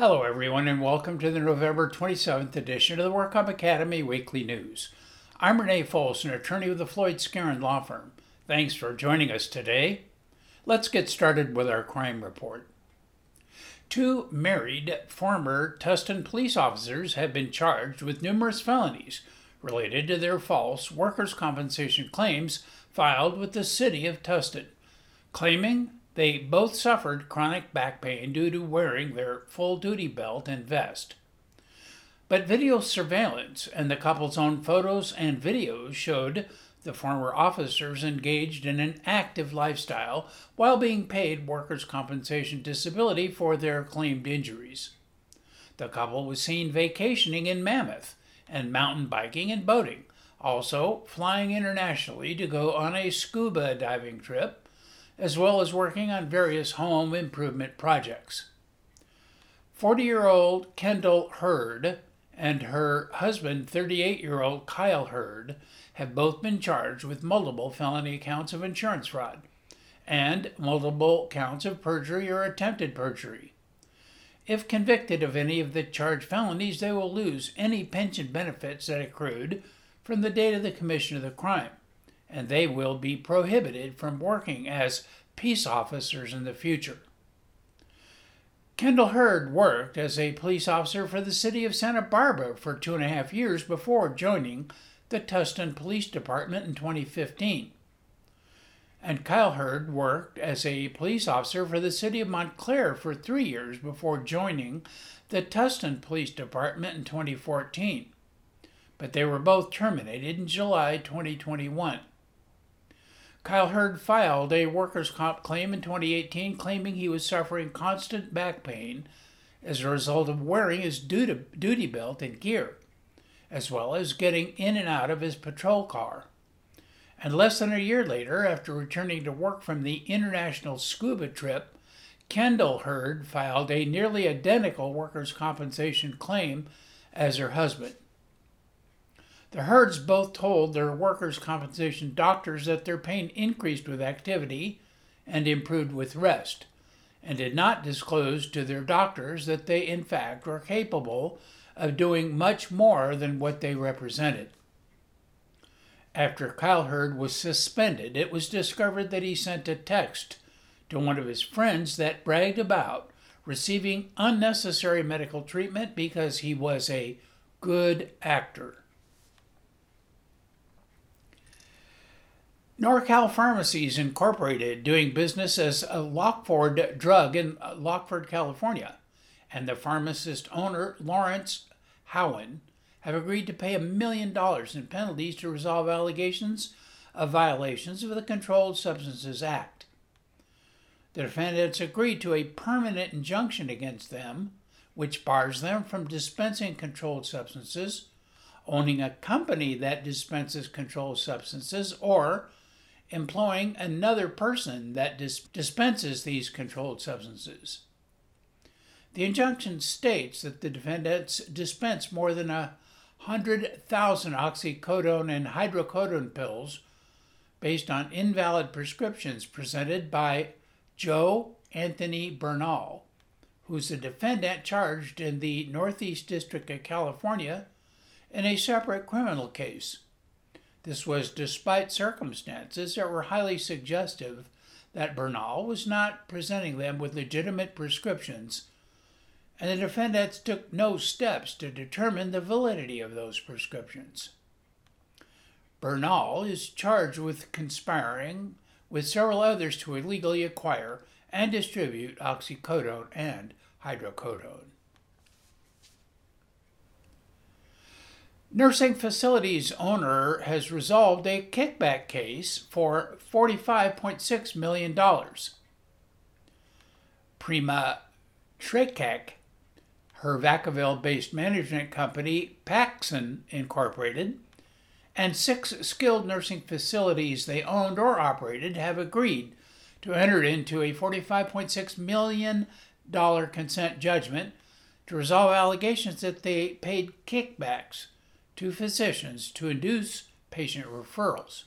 Hello, everyone, and welcome to the November 27th edition of the WorkComp Academy Weekly News. I'm Rene Folse, an attorney with the Floyd Skeren Law Firm. Thanks for joining us today. Let's get started with our crime report. Two married former Tustin police officers have been charged with numerous felonies related to their false workers' compensation claims filed with the city of Tustin, claiming they both suffered chronic back pain due to wearing their full duty belt and vest. But video surveillance and the couple's own photos and videos showed the former officers engaged in an active lifestyle while being paid workers' compensation disability for their claimed injuries. The couple was seen vacationing in Mammoth and mountain biking and boating, also flying internationally to go on a scuba diving trip as well as working on various home improvement projects. 40 year old Kendall Hurd and her husband, 38 year old Kyle Hurd, have both been charged with multiple felony counts of insurance fraud and multiple counts of perjury or attempted perjury. If convicted of any of the charged felonies, they will lose any pension benefits that accrued from the date of the commission of the crime and they will be prohibited from working as peace officers in the future. Kendall Hurd worked as a police officer for the city of Santa Barbara for two and a half years before joining the Tustin Police Department in 2015. And Kyle Hurd worked as a police officer for the city of Montclair for three years before joining the Tustin Police Department in 2014. But they were both terminated in July 2021. Kyle Hurd filed a workers' comp claim in 2018 claiming he was suffering constant back pain as a result of wearing his duty belt and gear, as well as getting in and out of his patrol car. And less than a year later, after returning to work from the international scuba trip, Kendall Hurd filed a nearly identical workers' compensation claim as her husband. The Hurds both told their workers' compensation doctors that their pain increased with activity and improved with rest, and did not disclose to their doctors that they, in fact, were capable of doing much more than what they represented. After Kyle Hurd was suspended, it was discovered that he sent a text to one of his friends that bragged about receiving unnecessary medical treatment because he was a good actor. NorCal Pharmacies Incorporated, doing business as Lockford Drug in Lockford, California, and the pharmacist owner, Lawrence Howen, have agreed to pay a million dollars in penalties to resolve allegations of violations of the Controlled Substances Act. The defendants agreed to a permanent injunction against them, which bars them from dispensing controlled substances, owning a company that dispenses controlled substances, or employing another person that dis- dispenses these controlled substances. The injunction states that the defendants dispense more than a hundred thousand oxycodone and hydrocodone pills based on invalid prescriptions presented by Joe Anthony Bernal, who's the defendant charged in the Northeast District of California in a separate criminal case. This was despite circumstances that were highly suggestive that Bernal was not presenting them with legitimate prescriptions, and the defendants took no steps to determine the validity of those prescriptions. Bernal is charged with conspiring with several others to illegally acquire and distribute oxycodone and hydrocodone. Nursing facilities owner has resolved a kickback case for $45.6 million. Prema Thekkek, her Vacaville based management company, Paksn Incorporated, and six skilled nursing facilities they owned or operated have agreed to enter into a $45.6 million consent judgment to resolve allegations that they paid kickbacks to physicians to induce patient referrals.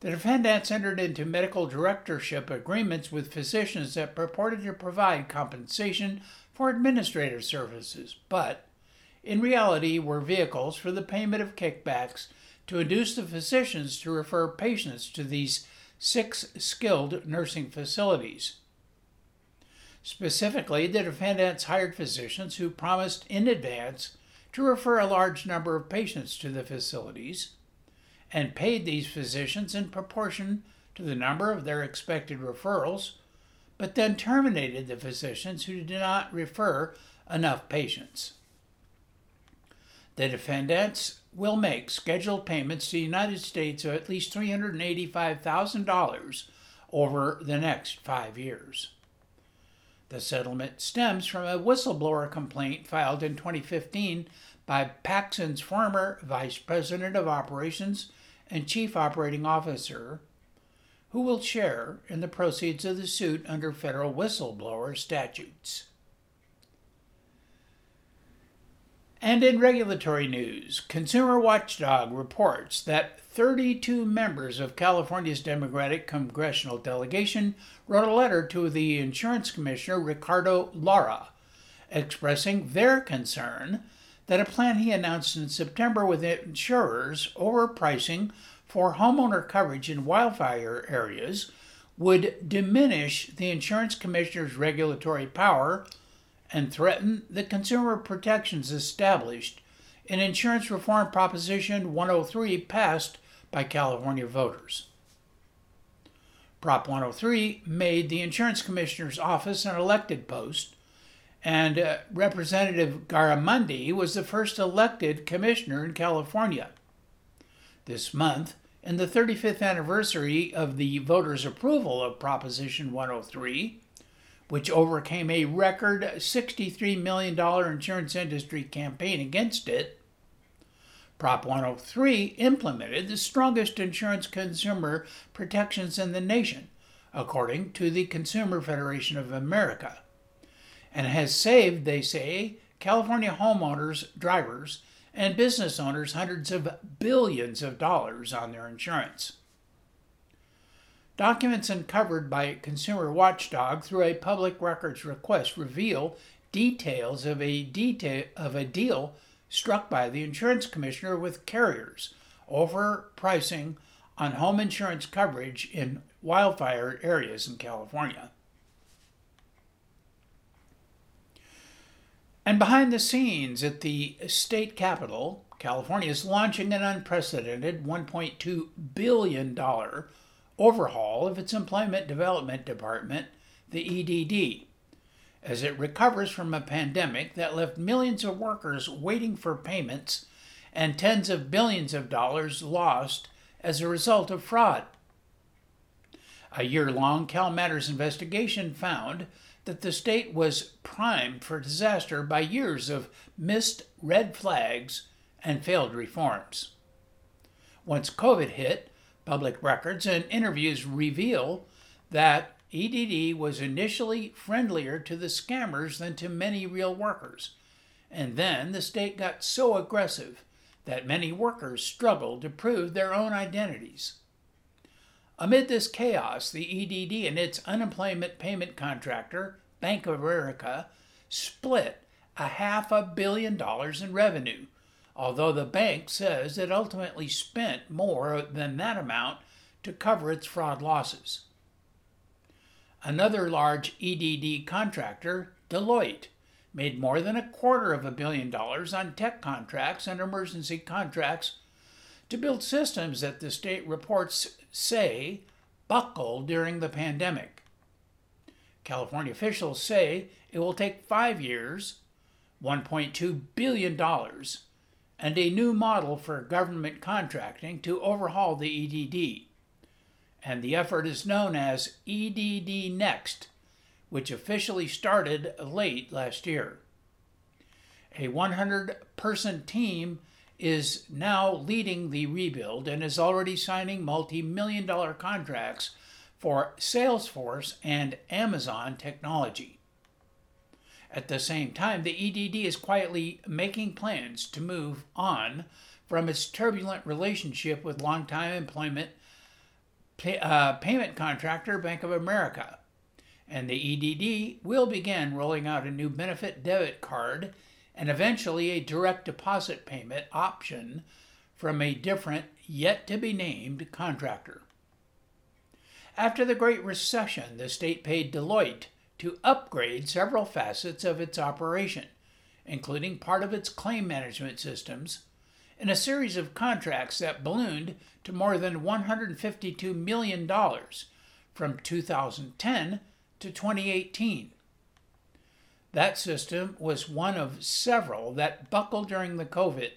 The defendants entered into medical directorship agreements with physicians that purported to provide compensation for administrative services, but in reality were vehicles for the payment of kickbacks to induce the physicians to refer patients to these six skilled nursing facilities. Specifically, the defendants hired physicians who promised in advance to refer a large number of patients to the facilities and paid these physicians in proportion to the number of their expected referrals, but then terminated the physicians who did not refer enough patients. The defendants will make scheduled payments to the United States of at least $385,000 over the next five years. The settlement stems from a whistleblower complaint filed in 2015 by Paksn's former Vice President of Operations and Chief Operating Officer, who will share in the proceeds of the suit under federal whistleblower statutes. And in regulatory news, Consumer Watchdog reports that 32 members of California's Democratic congressional delegation wrote a letter to the insurance commissioner, Ricardo Lara, expressing their concern that a plan he announced in September with insurers overpricing for homeowner coverage in wildfire areas would diminish the insurance commissioner's regulatory power and threaten the consumer protections established in Insurance Reform Proposition 103 passed by California voters. Prop 103 made the Insurance Commissioner's office an elected post, and uh, Representative Garamendi was the first elected commissioner in California. This month, in the 35th anniversary of the voters' approval of Proposition 103, which overcame a record $63 million insurance industry campaign against it, Prop 103 implemented the strongest insurance consumer protections in the nation, according to the Consumer Federation of America, and has saved, they say, California homeowners, drivers, and business owners hundreds of billions of dollars on their insurance. Documents uncovered by Consumer Watchdog through a public records request reveal details of a, detail, of a deal struck by the insurance commissioner with carriers over pricing on home insurance coverage in wildfire areas in California. And behind the scenes at the state capitol, California is launching an unprecedented $1.2 billion overhaul of its Employment Development Department, the EDD, as it recovers from a pandemic that left millions of workers waiting for payments and tens of billions of dollars lost as a result of fraud. A year long CalMatters investigation found that the state was primed for disaster by years of missed red flags and failed reforms. Once COVID hit, Public records and interviews reveal that EDD was initially friendlier to the scammers than to many real workers. And then the state got so aggressive that many workers struggled to prove their own identities. Amid this chaos, the EDD and its unemployment payment contractor, Bank of America, split a half a billion dollars in revenue although the bank says it ultimately spent more than that amount to cover its fraud losses. Another large EDD contractor, Deloitte, made more than a quarter of a billion dollars on tech contracts and emergency contracts to build systems that the state reports say buckled during the pandemic. California officials say it will take five years, $1.2 billion, and a new model for government contracting to overhaul the EDD. And the effort is known as EDD Next, which officially started late last year. A 100 person team is now leading the rebuild and is already signing multi million dollar contracts for Salesforce and Amazon technology. At the same time, the EDD is quietly making plans to move on from its turbulent relationship with longtime employment pay, uh, payment contractor Bank of America. and the EDD will begin rolling out a new benefit debit card and eventually a direct deposit payment option from a different, yet to be named contractor. After the Great Recession, the state paid Deloitte to upgrade several facets of its operation, including part of its claim management systems, in a series of contracts that ballooned to more than $152 million from 2010 to 2018. That system was one of several that buckled during the COVID,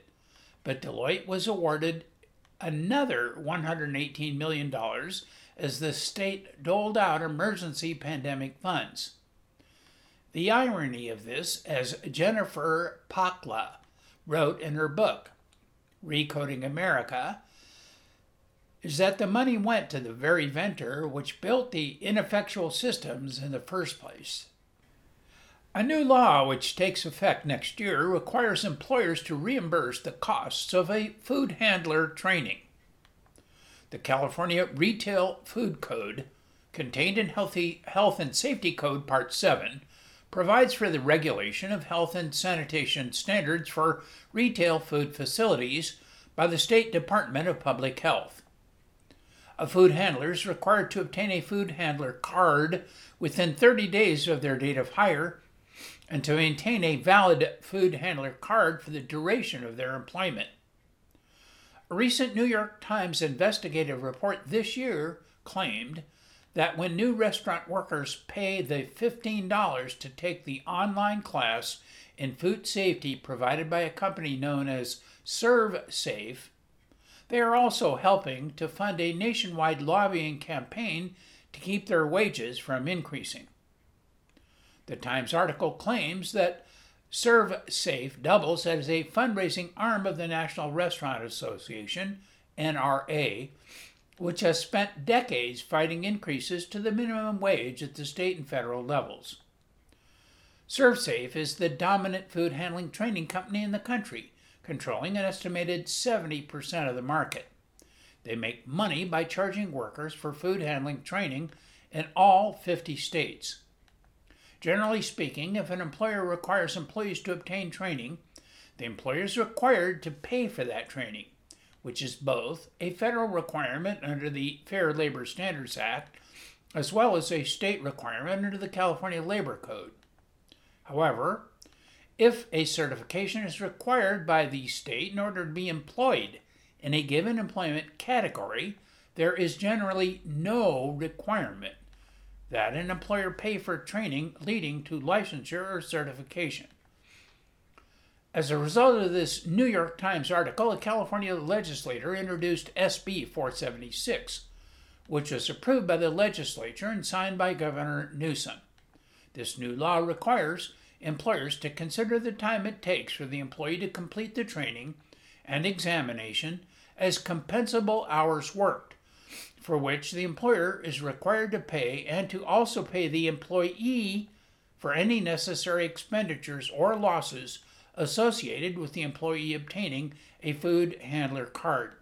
but Deloitte was awarded another $118 million as the state doled out emergency pandemic funds. The irony of this, as Jennifer Pahlka wrote in her book, Recoding America, is that the money went to the very vendor which built the ineffectual systems in the first place. A new law, which takes effect next year, requires employers to reimburse the costs of a food handler training. The California Retail Food Code, contained in Healthy Health and Safety Code Part 7, provides for the regulation of health and sanitation standards for retail food facilities by the State Department of Public Health. A food handler is required to obtain a food handler card within 30 days of their date of hire and to maintain a valid food handler card for the duration of their employment. A recent New York Times investigative report this year claimed that when new restaurant workers pay the $15 to take the online class in food safety provided by a company known as ServSafe, they are also helping to fund a nationwide lobbying campaign to keep their wages from increasing. The Times article claims that ServSafe doubles as a fundraising arm of the National Restaurant Association, NRA, which has spent decades fighting increases to the minimum wage at the state and federal levels. ServSafe is the dominant food handling training company in the country, controlling an estimated 70% of the market. They make money by charging workers for food handling training in all 50 states. Generally speaking, if an employer requires employees to obtain training, the employer is required to pay for that training, which is both a federal requirement under the Fair Labor Standards Act as well as a state requirement under the California Labor Code. However, if a certification is required by the state in order to be employed in a given employment category, there is generally no requirement that an employer pay for training leading to licensure or certification. As a result of this New York Times article, a California legislator introduced SB 476, which was approved by the legislature and signed by Governor Newsom. This new law requires employers to consider the time it takes for the employee to complete the training and examination as compensable hours worked for which the employer is required to pay and to also pay the employee for any necessary expenditures or losses associated with the employee obtaining a food handler card.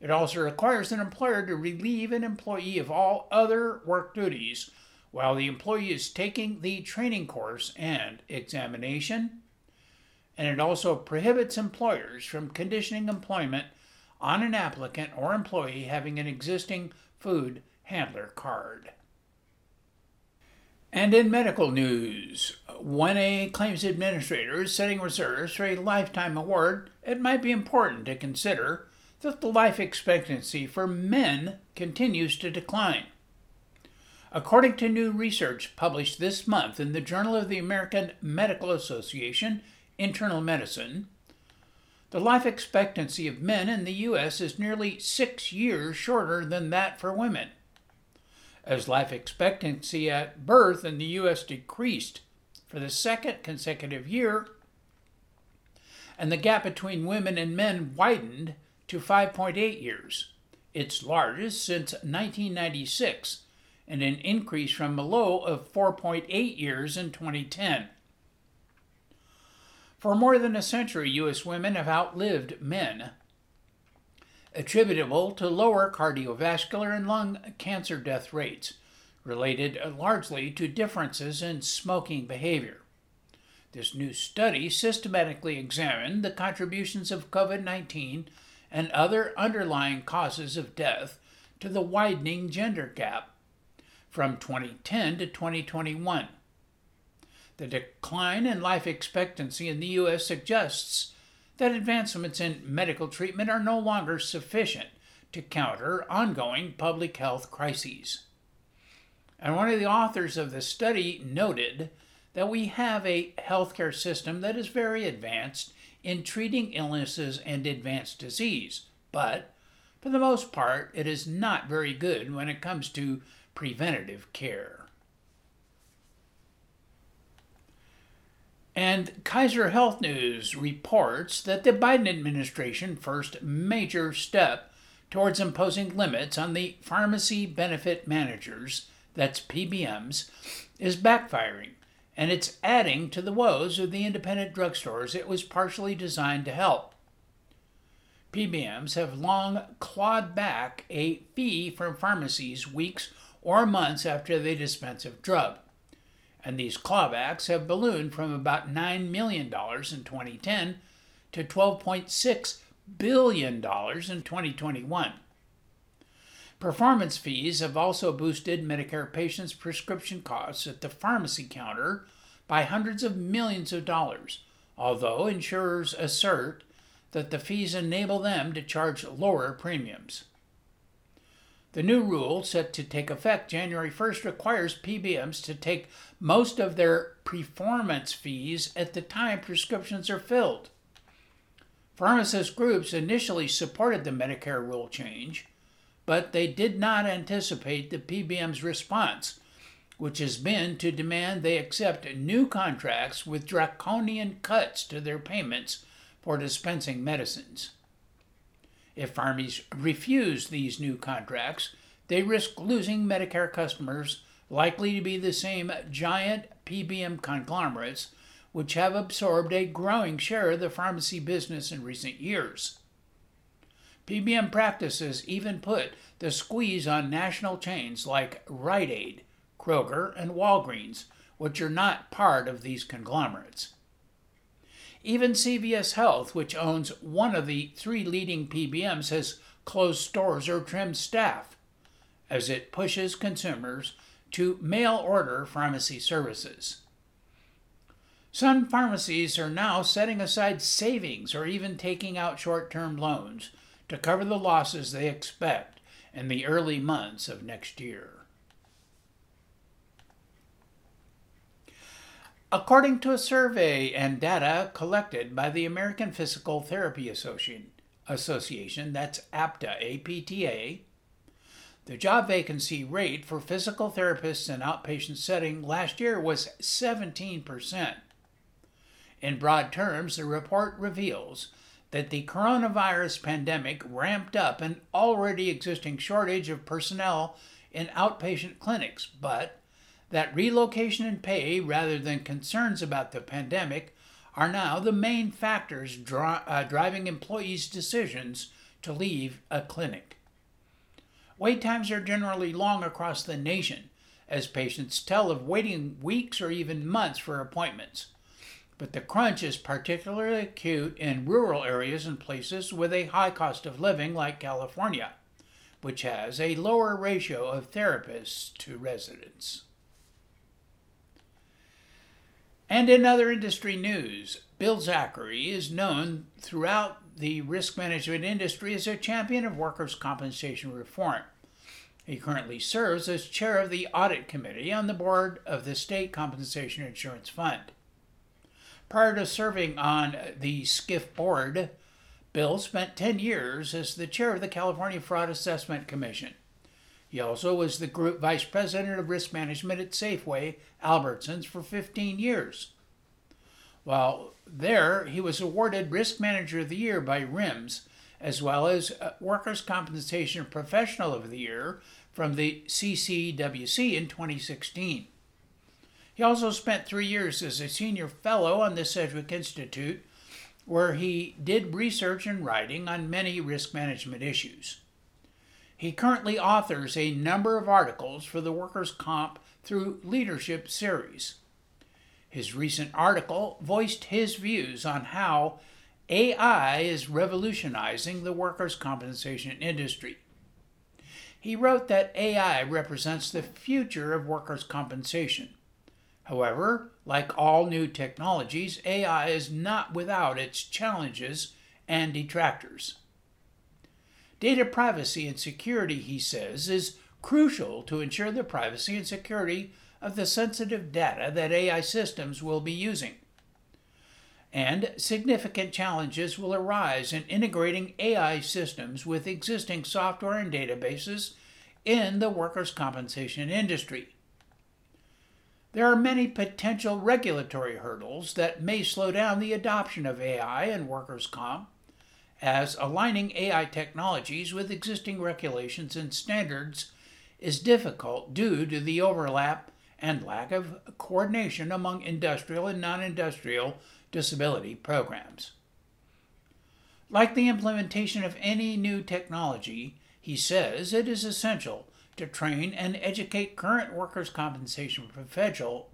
It also requires an employer to relieve an employee of all other work duties while the employee is taking the training course and examination. And it also prohibits employers from conditioning employment on an applicant or employee having an existing food handler card. And in medical news, when a claims administrator is setting reserves for a lifetime award, it might be important to consider that the life expectancy for men continues to decline. According to new research published this month in the Journal of the American Medical Association, Internal Medicine, the life expectancy of men in the U.S. is nearly six years shorter than that for women. As life expectancy at birth in the U.S. decreased for the second consecutive year, and the gap between women and men widened to 5.8 years, its largest since 1996, and an increase from a low of 4.8 years in 2010. For more than a century, U.S. women have outlived men, attributable to lower cardiovascular and lung cancer death rates, related largely to differences in smoking behavior. This new study systematically examined the contributions of COVID 19 and other underlying causes of death to the widening gender gap from 2010 to 2021. The decline in life expectancy in the U.S. suggests that advancements in medical treatment are no longer sufficient to counter ongoing public health crises. And one of the authors of the study noted that we have a healthcare system that is very advanced in treating illnesses and advanced disease, but for the most part, it is not very good when it comes to preventative care. And Kaiser Health News reports that the Biden administration's first major step towards imposing limits on the pharmacy benefit managers, that's PBMs, is backfiring, and it's adding to the woes of the independent drugstores it was partially designed to help. PBMs have long clawed back a fee from pharmacies weeks or months after they dispense a drug. And these clawbacks have ballooned from about $9 million in 2010 to $12.6 billion in 2021. Performance fees have also boosted Medicare patients' prescription costs at the pharmacy counter by hundreds of millions of dollars, although insurers assert that the fees enable them to charge lower premiums. The new rule, set to take effect January 1st, requires PBMs to take most of their performance fees at the time prescriptions are filled. Pharmacist groups initially supported the Medicare rule change, but they did not anticipate the PBM's response, which has been to demand they accept new contracts with draconian cuts to their payments for dispensing medicines. If pharmacies refuse these new contracts, they risk losing Medicare customers likely to be the same giant PBM conglomerates which have absorbed a growing share of the pharmacy business in recent years. PBM practices even put the squeeze on national chains like Rite Aid, Kroger, and Walgreens, which are not part of these conglomerates. Even CVS Health, which owns one of the three leading PBMs, has closed stores or trimmed staff as it pushes consumers to mail order pharmacy services. Some pharmacies are now setting aside savings or even taking out short term loans to cover the losses they expect in the early months of next year. According to a survey and data collected by the American Physical Therapy Association, that's APTA, APTA, the job vacancy rate for physical therapists in outpatient setting last year was 17%. In broad terms, the report reveals that the coronavirus pandemic ramped up an already existing shortage of personnel in outpatient clinics, but that relocation and pay, rather than concerns about the pandemic, are now the main factors dri- uh, driving employees' decisions to leave a clinic. Wait times are generally long across the nation, as patients tell of waiting weeks or even months for appointments. But the crunch is particularly acute in rural areas and places with a high cost of living, like California, which has a lower ratio of therapists to residents. And in other industry news, Bill Zachry is known throughout the risk management industry as a champion of workers' compensation reform. He currently serves as chair of the audit committee on the board of the State Compensation Insurance Fund. Prior to serving on the SCIF board, Bill spent 10 years as the chair of the California Fraud Assessment Commission. He also was the group vice president of risk management at Safeway Albertsons for 15 years. While there, he was awarded Risk Manager of the Year by RIMS, as well as uh, Workers' Compensation Professional of the Year from the CCWC in 2016. He also spent three years as a senior fellow on the Sedgwick Institute, where he did research and writing on many risk management issues. He currently authors a number of articles for the Workers' Comp through Leadership series. His recent article voiced his views on how AI is revolutionizing the workers' compensation industry. He wrote that AI represents the future of workers' compensation. However, like all new technologies, AI is not without its challenges and detractors. Data privacy and security, he says, is crucial to ensure the privacy and security of the sensitive data that AI systems will be using. And significant challenges will arise in integrating AI systems with existing software and databases in the workers' compensation industry. There are many potential regulatory hurdles that may slow down the adoption of AI in workers' comp as aligning AI technologies with existing regulations and standards is difficult due to the overlap and lack of coordination among industrial and non industrial disability programs. Like the implementation of any new technology, he says it is essential to train and educate current workers' compensation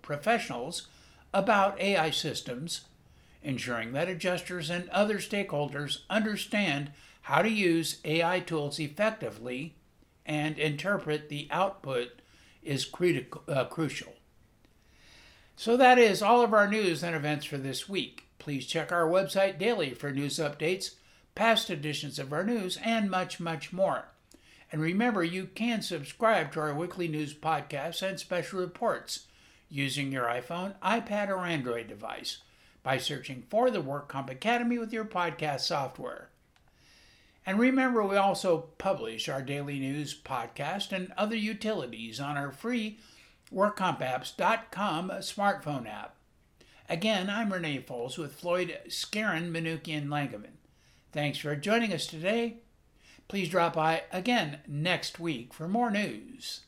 professionals about AI systems ensuring that adjusters and other stakeholders understand how to use AI tools effectively and interpret the output is critical, uh, crucial. So that is all of our news and events for this week. Please check our website daily for news updates, past editions of our news, and much, much more. And remember, you can subscribe to our weekly news podcasts and special reports using your iPhone, iPad, or Android device by searching for the Work Comp Academy with your podcast software. And remember, we also publish our daily news podcast and other utilities on our free WorkCompApps.com smartphone app. Again, I'm Rene Folse with Floyd Skeren, Manukian Langevin. Thanks for joining us today. Please drop by again next week for more news.